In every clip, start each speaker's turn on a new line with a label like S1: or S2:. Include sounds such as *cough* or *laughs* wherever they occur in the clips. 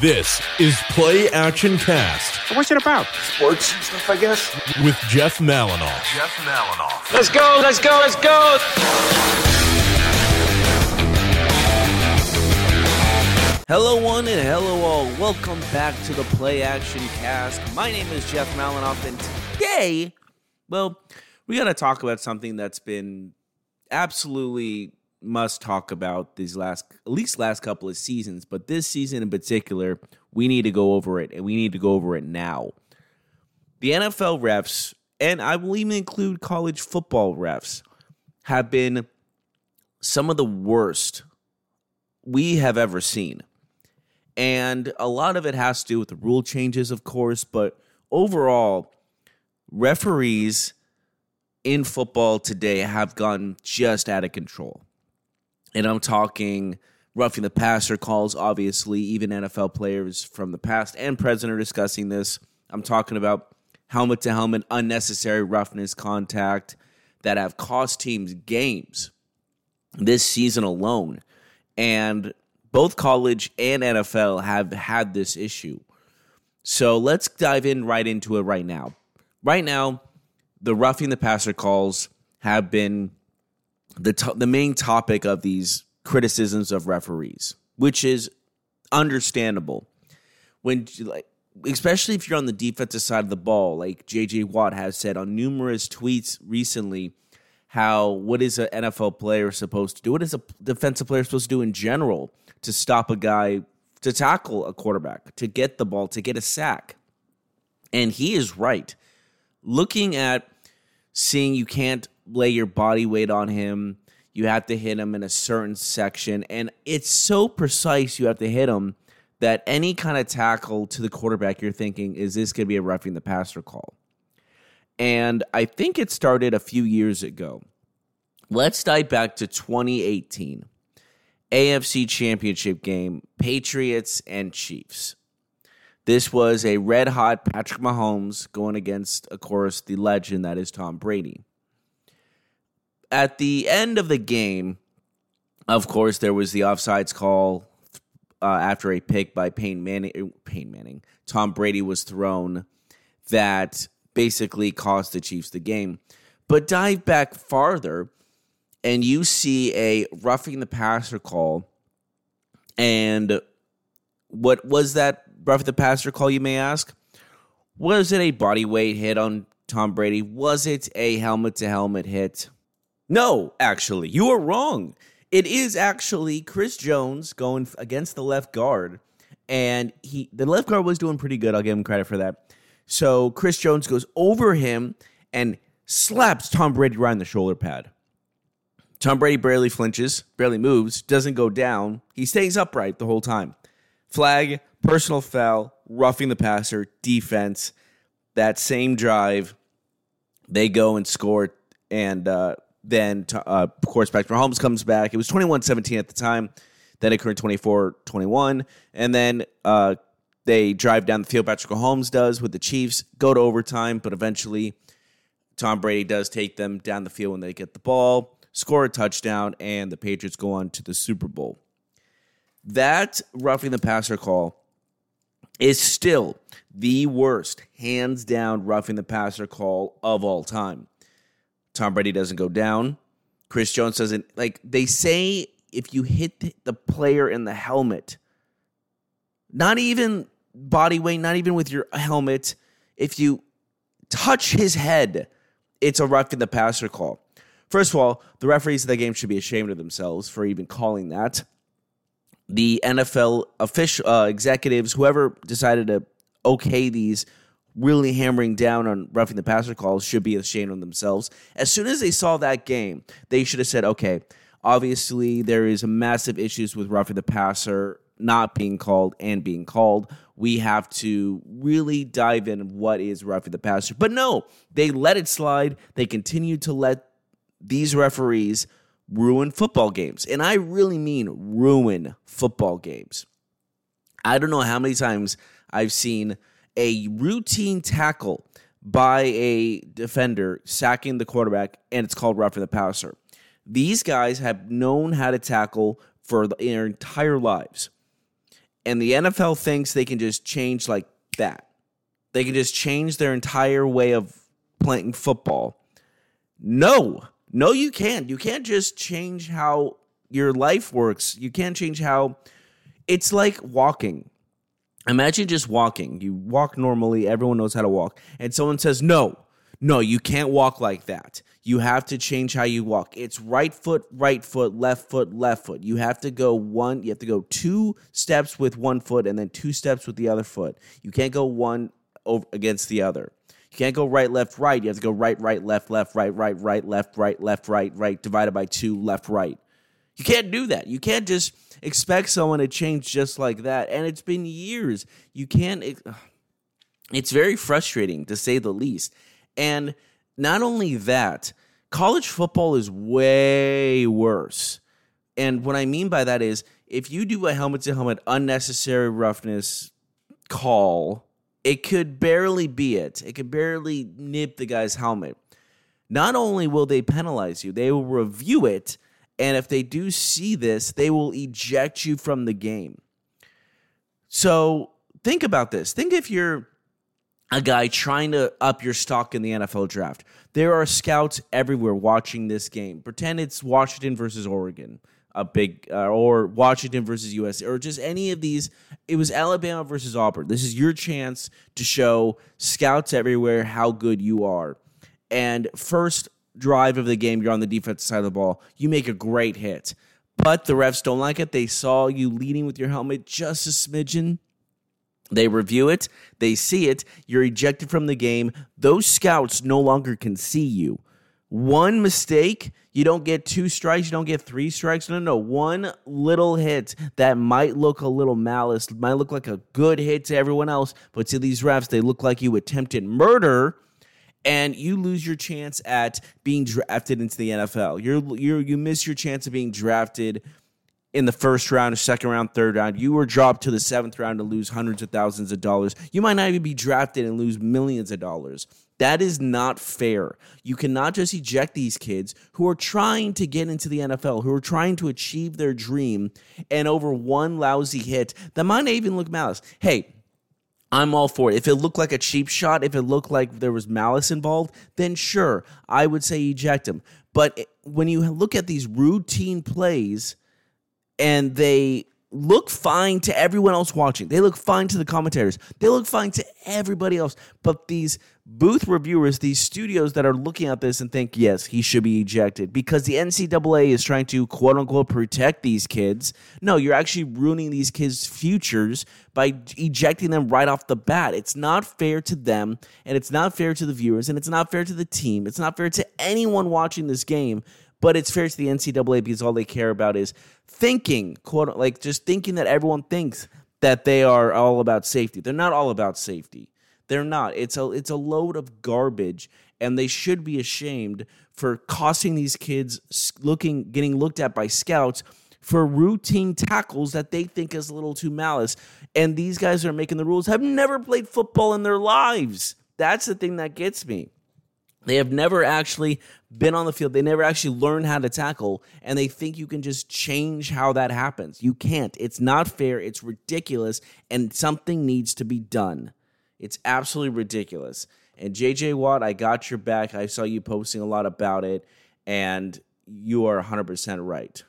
S1: This is Play Action Cast
S2: What's it about?
S3: Sports and stuff, I guess.
S1: with Jeff Malinoff.
S3: Jeff Malinoff.
S2: Let's go, let's go, let's go!
S4: Hello, one and hello, all. Welcome back to the Play Action Cast. My name is Jeff Malinoff, and today, well, we got to talk about something that's been absolutely must talk about these last, at least last couple of seasons, but this season in particular, we need to go over it, and we need to go over it now. The NFL refs, and I will even include college football refs, have been some of the worst we have ever seen. And a lot of it has to do with the rule changes, of course, but overall, referees in football today have gotten just out of control. And I'm talking roughing the passer calls, obviously, even NFL players from the past and present are discussing this. I'm talking about helmet to helmet, unnecessary roughness contact that have cost teams games this season alone. And both college and NFL have had this issue. So let's dive in right into it right now. Right now, the roughing the passer calls have been the to- the main topic of these criticisms of referees, which is understandable. When like especially if you're on the defensive side of the ball, like JJ Watt has said on numerous tweets recently, how what is an NFL player supposed to do? What is a defensive player supposed to do in general to stop a guy to tackle a quarterback, to get the ball, to get a sack? And he is right. Looking at seeing you can't lay your body weight on him, you have to hit him in a certain section, and it's so precise you have to hit him that any kind of tackle to the quarterback, you're thinking, is this going to be a roughing the passer call? And I think it started a few years ago. Let's dive back to 2018. AFC Championship game, Patriots and Chiefs. This was a red hot Patrick Mahomes going against, of course, the legend that is Tom Brady. At the end of the game, of course, there was the offsides call uh, after a pick by Payne Manning. Payne Manning. Tom Brady was thrown that basically cost the Chiefs the game. But dive back farther, and you see a roughing the passer call. And what was that roughing the passer call, you may ask? Was it a body weight hit on Tom Brady? Was it a helmet to helmet hit? No, actually, you are wrong. It is actually Chris Jones going against the left guard, and he the left guard was doing pretty good. I'll give him credit for that. So Chris Jones goes over him and slaps Tom Brady right in the shoulder pad. Tom Brady barely flinches, barely moves, doesn't go down. He stays upright the whole time. Flag, personal foul, roughing the passer, defense. That same drive, they go and score. And uh, then, uh, of course, Patrick Mahomes comes back. It was 21 17 at the time. Then it occurred 24 21. And then uh, they drive down the field. Patrick Mahomes does with the Chiefs, go to overtime, but eventually Tom Brady does take them down the field when they get the ball, score a touchdown, and the Patriots go on to the Super Bowl. That roughing the passer call is still the worst, hands down, roughing the passer call of all time. Tom Brady doesn't go down. Chris Jones doesn't. Like, they say if you hit the player in the helmet, not even body weight, not even with your helmet, if you touch his head, it's a roughing the passer call. First of all, the referees of the game should be ashamed of themselves for even calling that. The NFL official uh, executives, whoever decided to okay these, really hammering down on roughing the passer calls, should be ashamed of themselves. As soon as they saw that game, they should have said, "Okay, obviously there is massive issues with roughing the passer not being called and being called. We have to really dive in what is roughing the passer." But no, they let it slide. They continue to let these referees ruin football games. And I really mean ruin football games. I don't know how many times I've seen a routine tackle by a defender sacking the quarterback, and it's called roughing the passer. These guys have known how to tackle for their entire lives. And the NFL thinks they can just change like that. They can just change their entire way of playing football. No, no, you can't. You can't just change how your life works. You can't change how it's like walking. Imagine just walking. You walk normally, everyone knows how to walk. And someone says, No, no, you can't walk like that. You have to change how you walk. It's right foot, right foot, left foot, left foot. You have to go one, you have to go two steps with one foot and then two steps with the other foot. You can't go one over against the other. You can't go right, left, right. You have to go right, right, left, left, right, right, right, left, right, left, right, right, divided by two, left, right. You can't do that. You can't just expect someone to change just like that. And it's been years. You can't. It, it's very frustrating to say the least. And not only that, college football is way worse. And what I mean by that is if you do a helmet to helmet unnecessary roughness call, it could barely be it. It could barely nip the guy's helmet. Not only will they penalize you, they will review it. And if they do see this, they will eject you from the game. So think about this. Think if you're a guy trying to up your stock in the NFL draft. There are scouts everywhere watching this game. Pretend it's Washington versus Oregon, a big, uh, or Washington versus US, or just any of these. It was Alabama versus Auburn. This is your chance to show scouts everywhere how good you are. And first drive of the game, you're on the defensive side of the ball. You make a great hit. But the refs don't like it. They saw you leading with your helmet just a smidgen they review it, they see it, you're ejected from the game. Those scouts no longer can see you. One mistake, you don't get two strikes, you don't get three strikes. No, no, one little hit that might look a little malice, might look like a good hit to everyone else, but to these refs, they look like you attempted murder and you lose your chance at being drafted into the NFL. You're, you're you miss your chance of being drafted in the first round, second round, third round. You were dropped to the seventh round to lose hundreds of thousands of dollars. You might not even be drafted and lose millions of dollars. That is not fair. You cannot just eject these kids who are trying to get into the NFL, who are trying to achieve their dream, and over one lousy hit that might even look malice. Hey, I'm all for it. If it looked like a cheap shot, if it looked like there was malice involved, then sure, I would say eject him. But when you look at these routine plays, and they look fine to everyone else watching. They look fine to the commentators. They look fine to everybody else. But these booth reviewers, these studios that are looking at this and think, yes, he should be ejected because the NCAA is trying to quote unquote protect these kids. No, you're actually ruining these kids' futures by ejecting them right off the bat. It's not fair to them, and it's not fair to the viewers, and it's not fair to the team. It's not fair to anyone watching this game but it's fair to the NCAA because all they care about is thinking, quote, like just thinking that everyone thinks that they are all about safety. They're not all about safety. They're not. It's a it's a load of garbage, and they should be ashamed for costing these kids looking getting looked at by scouts for routine tackles that they think is a little too malice. And these guys are making the rules have never played football in their lives. That's the thing that gets me. They have never actually been on the field. They never actually learned how to tackle, and they think you can just change how that happens. You can't. It's not fair. It's ridiculous, and something needs to be done. It's absolutely ridiculous. And JJ Watt, I got your back. I saw you posting a lot about it, and you are 100% right.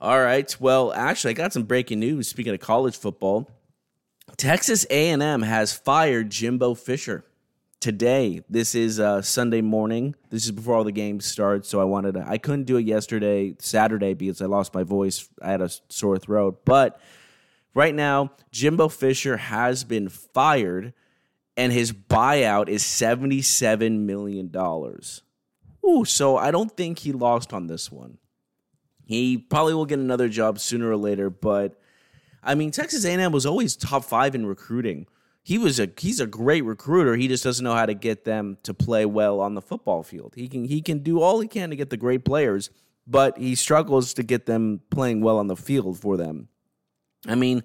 S4: All right. Well, actually, I got some breaking news. Speaking of college football, Texas A&M has fired Jimbo Fisher today. This is uh, Sunday morning. This is before all the games start, so I wanted to. I couldn't do it yesterday, Saturday, because I lost my voice. I had a sore throat. But right now, Jimbo Fisher has been fired, and his buyout is seventy-seven million dollars. Ooh, so I don't think he lost on this one. He probably will get another job sooner or later, but I mean, Texas A&M was always top five in recruiting he was a he's a great recruiter. He just doesn't know how to get them to play well on the football field. He can he can do all he can to get the great players, but he struggles to get them playing well on the field for them. I mean,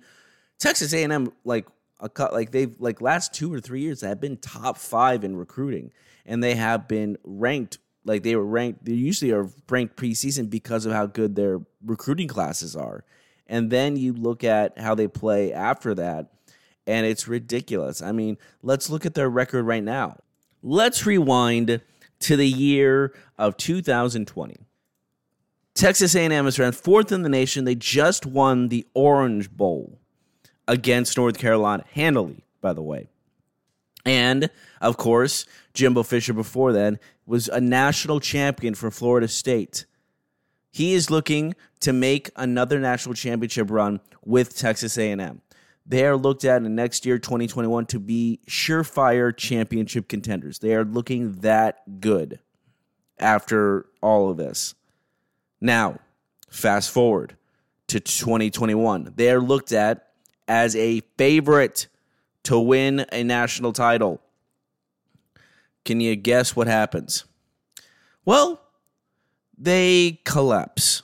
S4: Texas A&M like a cut like they've like last 2 or 3 years have been top 5 in recruiting and they have been ranked like they were ranked they usually are ranked preseason because of how good their recruiting classes are. And then you look at how they play after that, and it's ridiculous. I mean, let's look at their record right now. Let's rewind to the year of 2020. Texas A&M is ranked fourth in the nation. They just won the Orange Bowl against North Carolina handily, by the way. And of course, Jimbo Fisher before then was a national champion for Florida State. He is looking to make another national championship run with Texas A&M. They are looked at in next year 2021 to be surefire championship contenders. They are looking that good after all of this. Now, fast forward to 2021. They are looked at as a favorite to win a national title. Can you guess what happens? Well, they collapse.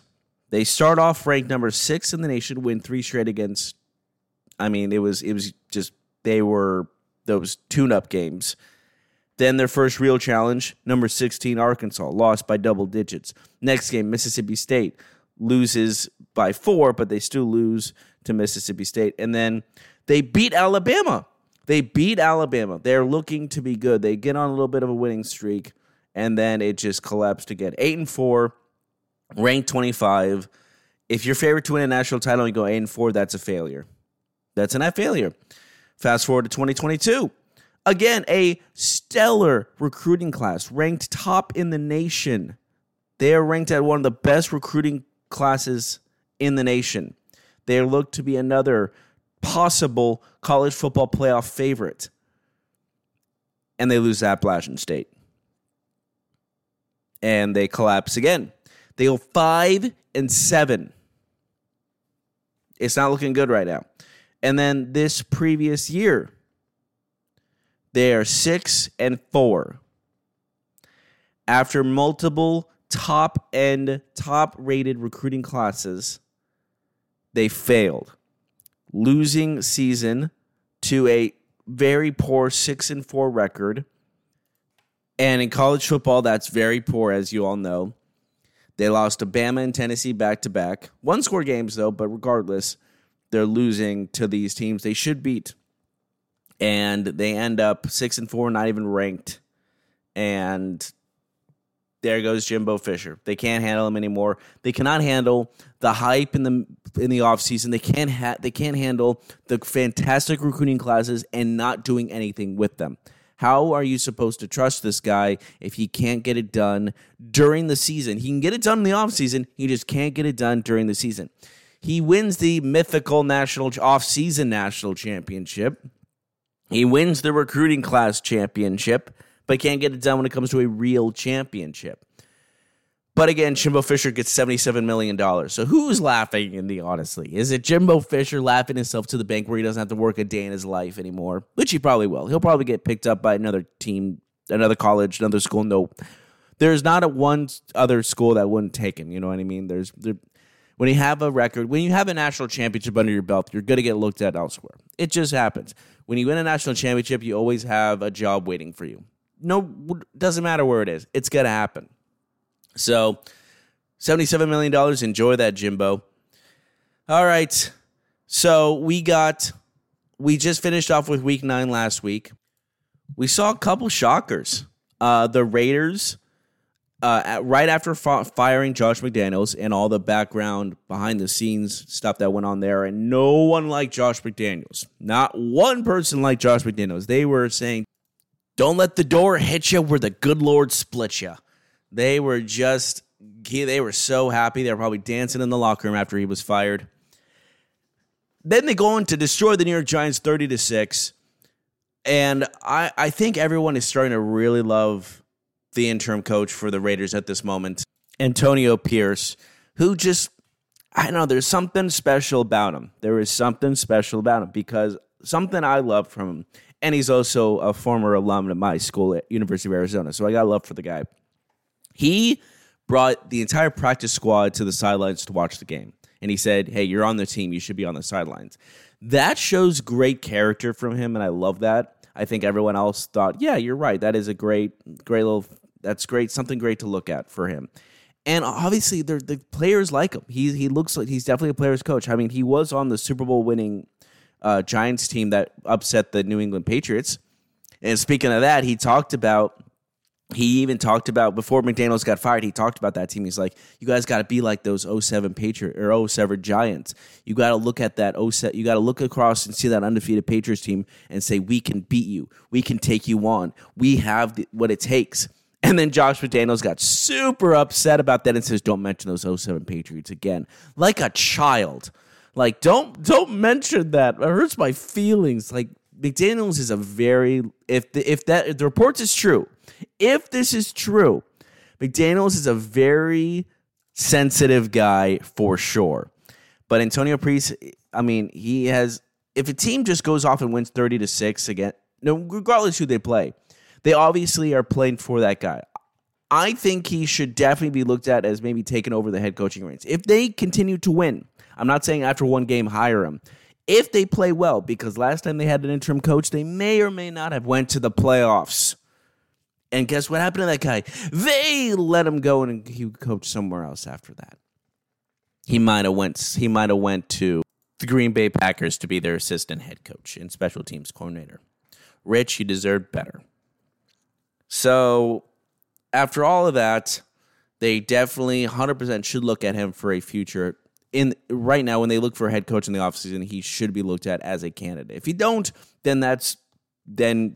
S4: They start off ranked number six in the nation, win three straight against. I mean, it was it was just they were those tune-up games. Then their first real challenge, number 16 Arkansas, lost by double digits. Next game, Mississippi State loses by four, but they still lose to Mississippi State. And then they beat Alabama. They beat Alabama. They're looking to be good. They get on a little bit of a winning streak, and then it just collapsed again. Eight and four, ranked 25. If your favorite to win a national title and you go eight and four, that's a failure. That's a net failure. Fast forward to 2022. Again, a stellar recruiting class, ranked top in the nation. They are ranked at one of the best recruiting classes in the nation. They look to be another possible college football playoff favorite. And they lose Appalachian State. And they collapse again. They go five and seven. It's not looking good right now. And then this previous year, they are six and four. After multiple top end, top rated recruiting classes, they failed, losing season to a very poor six and four record. And in college football, that's very poor, as you all know. They lost to Bama and Tennessee back to back. One score games, though, but regardless, they're losing to these teams they should beat. And they end up six and four, not even ranked. And there goes Jimbo Fisher. They can't handle him anymore. They cannot handle the hype in the in the offseason. They can't ha- they can't handle the fantastic recruiting classes and not doing anything with them. How are you supposed to trust this guy if he can't get it done during the season? He can get it done in the offseason, he just can't get it done during the season. He wins the mythical national off-season national championship. He wins the recruiting class championship but can't get it done when it comes to a real championship. But again, Jimbo Fisher gets $77 million. So who's laughing in the honestly? Is it Jimbo Fisher laughing himself to the bank where he doesn't have to work a day in his life anymore? Which he probably will. He'll probably get picked up by another team, another college, another school. No. There's not a one other school that wouldn't take him. You know what I mean? There's there, when you have a record, when you have a national championship under your belt, you're to get looked at elsewhere. It just happens. When you win a national championship, you always have a job waiting for you no doesn't matter where it is. It's gonna happen. So, seventy-seven million dollars. Enjoy that, Jimbo. All right. So we got. We just finished off with Week Nine last week. We saw a couple shockers. Uh, the Raiders, uh, at, right after firing Josh McDaniels and all the background behind the scenes stuff that went on there, and no one liked Josh McDaniels. Not one person liked Josh McDaniels. They were saying don't let the door hit you where the good Lord split you. They were just, they were so happy. They were probably dancing in the locker room after he was fired. Then they go on to destroy the New York Giants 30 to 6. And I, I think everyone is starting to really love the interim coach for the Raiders at this moment, Antonio Pierce, who just, I know, there's something special about him. There is something special about him because something I love from him and he's also a former alum at my school at University of Arizona. So I got love for the guy. He brought the entire practice squad to the sidelines to watch the game, and he said, "Hey, you're on the team. You should be on the sidelines." That shows great character from him, and I love that. I think everyone else thought, "Yeah, you're right. That is a great, great little. That's great. Something great to look at for him." And obviously, the players like him. He he looks like he's definitely a player's coach. I mean, he was on the Super Bowl winning uh, Giants team that upset the New England Patriots. And speaking of that, he talked about he even talked about before McDaniels got fired, he talked about that team. He's like, you guys got to be like those 07 Patriot or 07 Giants. You got to look at that 07, you got to look across and see that undefeated Patriots team and say, we can beat you. We can take you on. We have the, what it takes. *laughs* And then Josh McDaniels got super upset about that and says, "Don't mention those 07 Patriots again." Like a child. Like don't don't mention that. It hurts my feelings. Like McDaniels is a very if the, if that if the reports is true, if this is true, McDaniels is a very sensitive guy for sure. But Antonio Pierce, I mean, he has if a team just goes off and wins 30 to 6 again, no regardless who they play, they obviously are playing for that guy. I think he should definitely be looked at as maybe taking over the head coaching reins. If they continue to win, I'm not saying after one game hire him. If they play well, because last time they had an interim coach, they may or may not have went to the playoffs. And guess what happened to that guy? They let him go and he coached somewhere else after that. He might have went he might have went to the Green Bay Packers to be their assistant head coach and special teams coordinator. Rich, you deserved better. So, after all of that, they definitely 100% should look at him for a future. In right now, when they look for a head coach in the offseason, he should be looked at as a candidate. If you don't, then that's then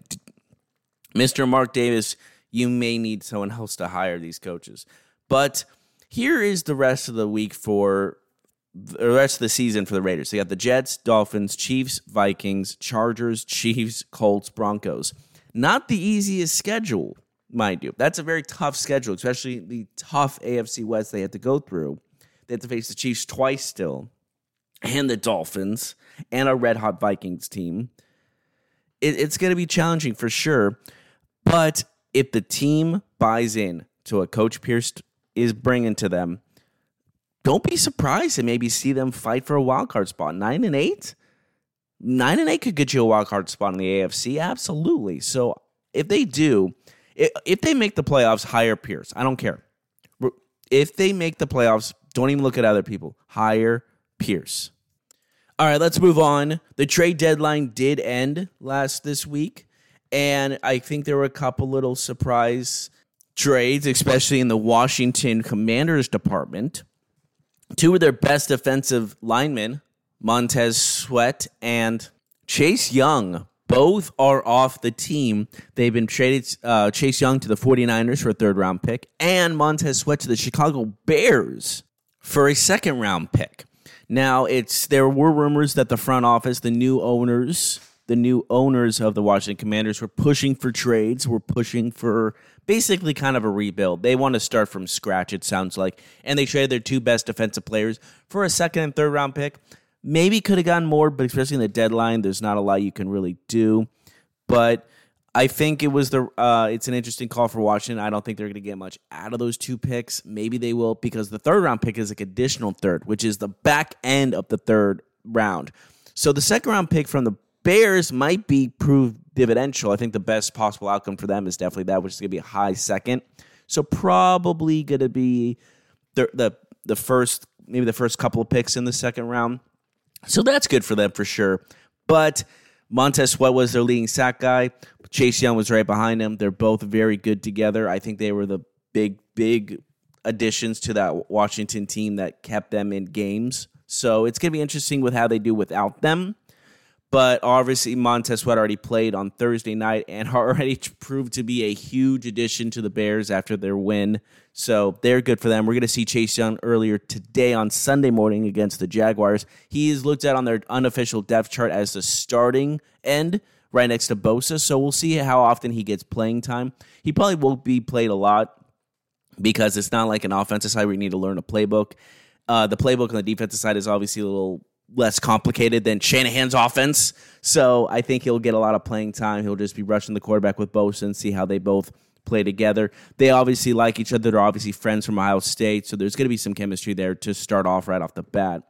S4: Mr. Mark Davis, you may need someone else to hire these coaches. But here is the rest of the week for the rest of the season for the Raiders. They got the Jets, Dolphins, Chiefs, Vikings, Chargers, *laughs* Chiefs, Colts, Broncos. Not the easiest schedule, mind you. That's a very tough schedule, especially the tough AFC West they had to go through. They had to face the Chiefs twice still, and the Dolphins, and a red hot Vikings team. It, it's going to be challenging for sure. But if the team buys in to what Coach Pierce is bringing to them, don't be surprised to maybe see them fight for a wild card spot. Nine and eight, nine and eight could get you a wild card spot in the AFC. Absolutely. So if they do, if they make the playoffs, hire Pierce. I don't care. If they make the playoffs, don't even look at other people. Hire Pierce. All right, let's move on. The trade deadline did end last this week, and I think there were a couple little surprise trades, especially in the Washington Commanders department. Two of their best defensive linemen, Montez Sweat and Chase Young, both are off the team. They've been traded uh, Chase Young to the 49ers for a third round pick and Montez Sweat to the Chicago Bears for a second round pick. Now, it's there were rumors that the front office, the new owners, the new owners of the Washington Commanders were pushing for trades, were pushing for basically kind of a rebuild. They want to start from scratch, it sounds like. And they traded their two best defensive players for a second and third round pick. Maybe could have gotten more, but especially in the deadline, there's not a lot you can really do. But I think it was the uh, it's an interesting call for Washington. I don't think they're going to get much out of those two picks. Maybe they will because the third round pick is a conditional third, which is the back end of the third round. So the second round pick from the Bears might be proved dividential. I think the best possible outcome for them is definitely that, which is going to be a high second. So probably going to be the, the the first maybe the first couple of picks in the second round. So that's good for them for sure. But Montez Sweat was their leading sack guy. Chase Young was right behind him. They're both very good together. I think they were the big, big additions to that Washington team that kept them in games. So it's going to be interesting with how they do without them. But obviously, Montez Sweat already played on Thursday night and *laughs* already proved to be a huge addition to the Bears after their win. So they're good for them. We're going to see Chase Young earlier today on Sunday morning against the Jaguars. He is looked at on their unofficial depth chart as the starting end right next to Bosa. So we'll see how often he gets playing time. He probably won't be played a lot because it's not like an offensive side where you need to learn a playbook. Uh, the playbook on the defensive side is obviously a little less complicated than Shanahan's offense. So I think he'll get a lot of playing time. He'll just be rushing the quarterback with Bosa and see how they both play together. They obviously like each other. They're obviously friends from Ohio State. So there's going to be some chemistry there to start off right off the bat.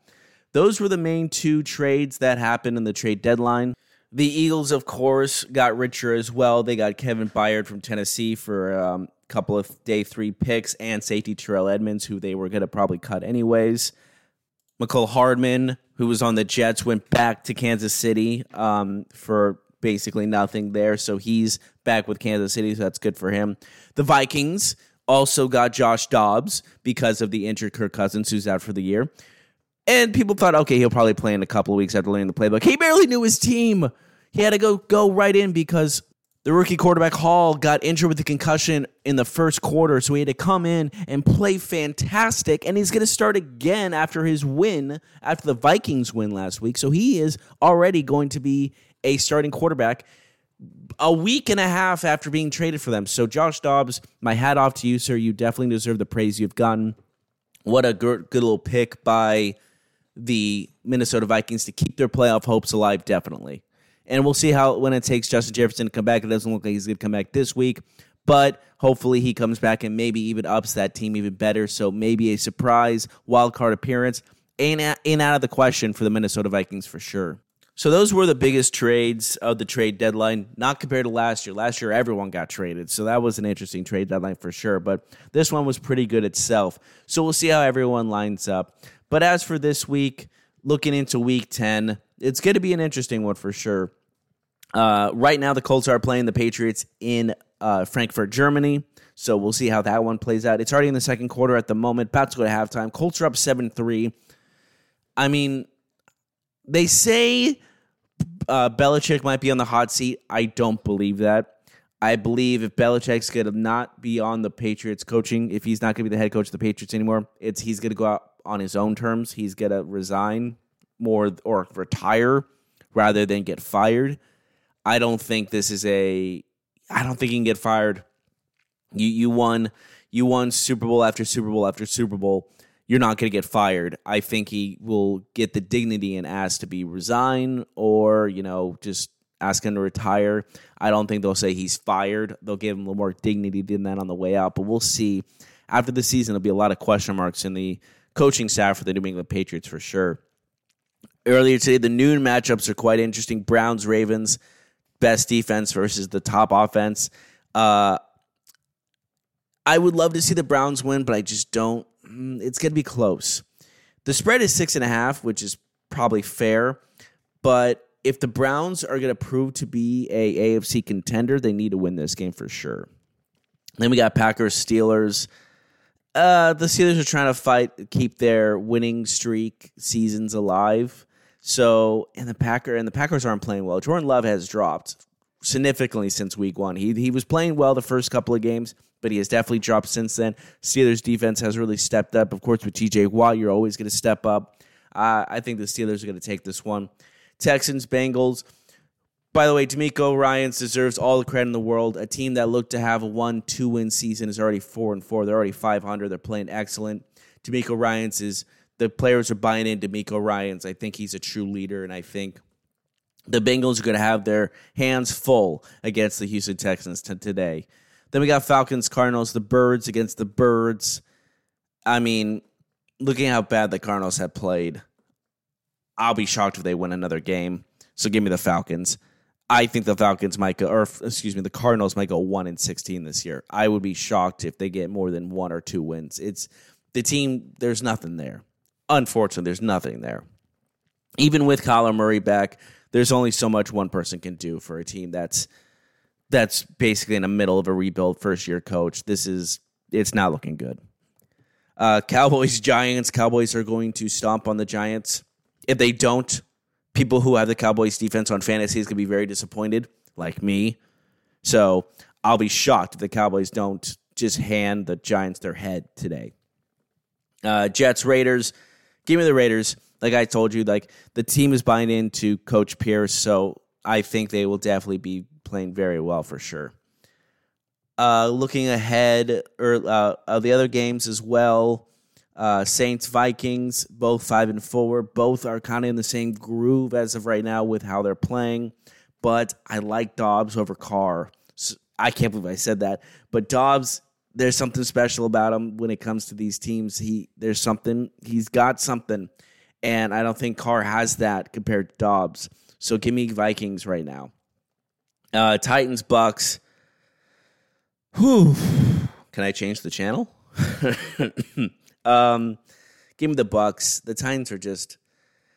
S4: Those were the main two trades that happened in the trade deadline. The Eagles, of course, got richer as well. They got Kevin Byard from Tennessee for um, couple of day three picks and safety Terrell Edmunds, who they were going to probably cut anyways. Mecole Hardman, who was on the Jets, went back to Kansas City um, for basically nothing there. So he's back with Kansas City, so that's good for him. The Vikings also got Josh Dobbs because of the injured Kirk Cousins, who's out for the year. And people thought, okay, he'll probably play in a couple of weeks after learning the playbook. He barely knew his team. He had to go go right in because the rookie quarterback Hall got injured with a concussion in the first quarter, so he had to come in and play fantastic. And he's going to start again after his win, after the Vikings win last week. So he is already going to be a starting quarterback a week and a half after being traded for them. So Josh Dobbs, my hat off to you, sir. You definitely deserve the praise you've gotten. What a good, good little pick by the Minnesota Vikings to keep their playoff hopes alive, definitely. And we'll see how when it takes Justin Jefferson to come back. It doesn't look like he's going to come back this week, but hopefully he comes back and maybe even ups that team even better. So maybe a surprise wild card appearance ain't ain't out of the question for the Minnesota Vikings for sure. So those were the biggest trades of the trade deadline, not compared to last year. Last year everyone got traded, so that was an interesting trade deadline for sure. But this one was pretty good itself. So we'll see how everyone lines up. But as for this week, looking into week 10, it's going to be an interesting one for sure. Uh, right now, the Colts are playing the Patriots in uh, Frankfurt, Germany. So we'll see how that one plays out. It's already in the second quarter at the moment. About to go to halftime. Colts are up 7 3. I mean, they say uh, Belichick might be on the hot seat. I don't believe that. I believe if Belichick's going to not be on the Patriots coaching, if he's not going to be the head coach of the Patriots anymore, it's he's going to go out on his own terms. He's going to resign more or retire rather than get fired. I don't think this is a. I don't think he can get fired. You you won you won Super Bowl after Super Bowl after Super Bowl. You're not going to get fired. I think he will get the dignity and ask to be resign or you know just ask him to retire. I don't think they'll say he's fired. They'll give him a little more dignity than that on the way out. But we'll see. After the season, there'll be a lot of question marks in the coaching staff for the New England Patriots for sure. Earlier today, the noon matchups are quite interesting. Browns, Ravens, best defense versus the top offense. Uh, I would love to see the Browns win, but I just don't. Mm, it's going to be close. The spread is six and a half, which is probably fair. But if the Browns are going to prove to be a AFC contender, they need to win this game for sure. Then we got Packers, Steelers. Uh, the Steelers are trying to fight, keep their winning streak seasons alive. So, and the Packer and the Packers aren't playing well. Jordan Love has dropped significantly since week one. He he was playing well the first couple of games, but he has definitely dropped since then. Steelers defense has really stepped up. Of course, with TJ Watt, you're always going to step up. Uh, I think the Steelers are going to take this one. Texans, Bengals. By the way, DeMeco Ryans deserves all the credit in the world. A team that looked to have a one, two win season is already four and four. They're already five hundred. They're playing excellent. DeMeco Ryans is the players are buying into DeMeco Ryans. I think he's a true leader, and I think the Bengals are going to have their hands full against the Houston Texans t- today. Then we got Falcons, Cardinals, the Birds against the Birds. I mean, looking how bad the Cardinals have played, I'll be shocked if they win another game. So give me the Falcons. I think the Falcons might go, or excuse me, the Cardinals might go one and sixteen this year. I would be shocked if they get more than one or two wins. It's the team. There's nothing there. Unfortunately, there's nothing there. Even with Kyler Murray back, there's only so much one person can do for a team that's that's basically in the middle of a rebuild, first year coach. This is it's not looking good. Uh, Cowboys Giants. Cowboys are going to stomp on the Giants. If they don't, people who have the Cowboys defense on fantasy is going to be very disappointed, like me. So I'll be shocked if the Cowboys don't just hand the Giants their head today. Uh, Jets Raiders. Give me the Raiders. Like I told you, like the team is buying into Coach Pierce, so I think they will definitely be playing very well for sure. Uh, looking ahead, or uh, uh, the other games as well. Uh, Saints Vikings, both five and four. Both are kind of in the same groove as of right now with how they're playing. But I like Dobbs over Carr. So I can't believe I said that. But Dobbs, there's something special about him when it comes to these teams. He there's something he's got something, and I don't think Carr has that compared to Dobbs. So give me Vikings right now. Uh, Titans Bucks. Whew. Can I change the channel? *laughs* um, give me the Bucks. The Titans are just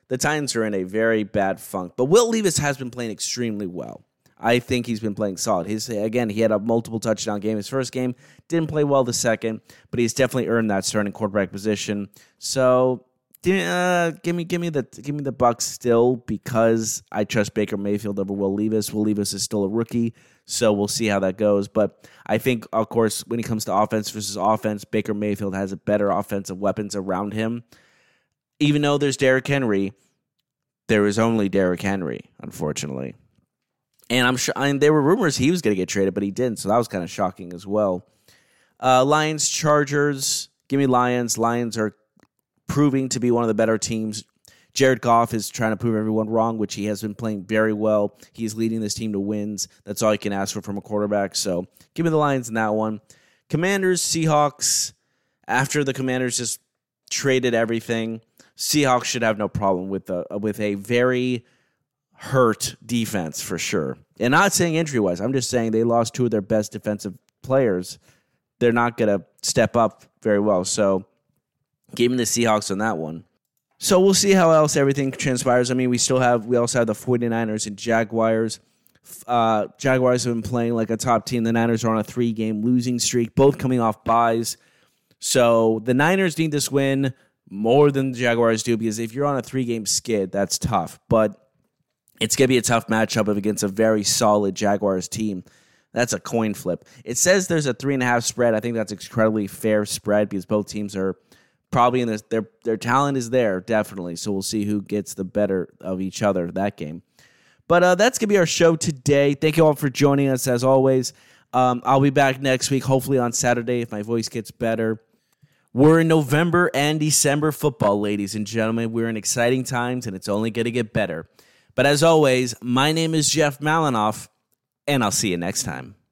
S4: the Titans are in a very bad funk. But Will Levis has been playing extremely well. I think he's been playing solid. His again, he had a multiple touchdown game his first game. Didn't play well the second, but he's definitely earned that starting quarterback position. So uh, give me give me the give me the Bucks still because I trust Baker Mayfield over Will Levis. Will Levis is still a rookie, so we'll see how that goes. But I think, of course, when it comes to offense versus offense, Baker Mayfield has a better offensive weapons around him. Even though there's Derrick Henry, there is only Derrick Henry, unfortunately. And I'm sure mean, there were rumors he was going to get traded, but he didn't. So that was kind of shocking as well. Uh, Lions, Chargers. Give me Lions. Lions are proving to be one of the better teams. Jared Goff is trying to prove everyone wrong, which he has been playing very well. He's leading this team to wins. That's all you can ask for from a quarterback. So give me the Lions in that one. Commanders, Seahawks. After the Commanders just traded everything, Seahawks should have no problem with a with a very hurt defense for sure. And not saying injury wise, I'm just saying they lost two of their best defensive players. They're not going to step up very well. So, give me the Seahawks on that one. So, we'll see how else everything transpires. I mean, we still have, we also have the 49ers and Jaguars. Uh, Jaguars have been playing like a top team. The Niners are on a three game losing streak, both coming off byes. So, the Niners need this win more than the Jaguars do because if you're on a three game skid, that's tough. But it's going to be a tough matchup against a very solid Jaguars team. That's a coin flip. It says there's a three and a half spread. I think that's incredibly fair spread because both teams are probably in this. Their their talent is there definitely. So we'll see who gets the better of each other that game. But uh, that's gonna be our show today. Thank you all for joining us as always. Um, I'll be back next week, hopefully on Saturday if my voice gets better. We're in November and December football, ladies and gentlemen. We're in exciting times, and it's only going to get better. But as always, my name is Jeff Malinoff, and I'll see you next time.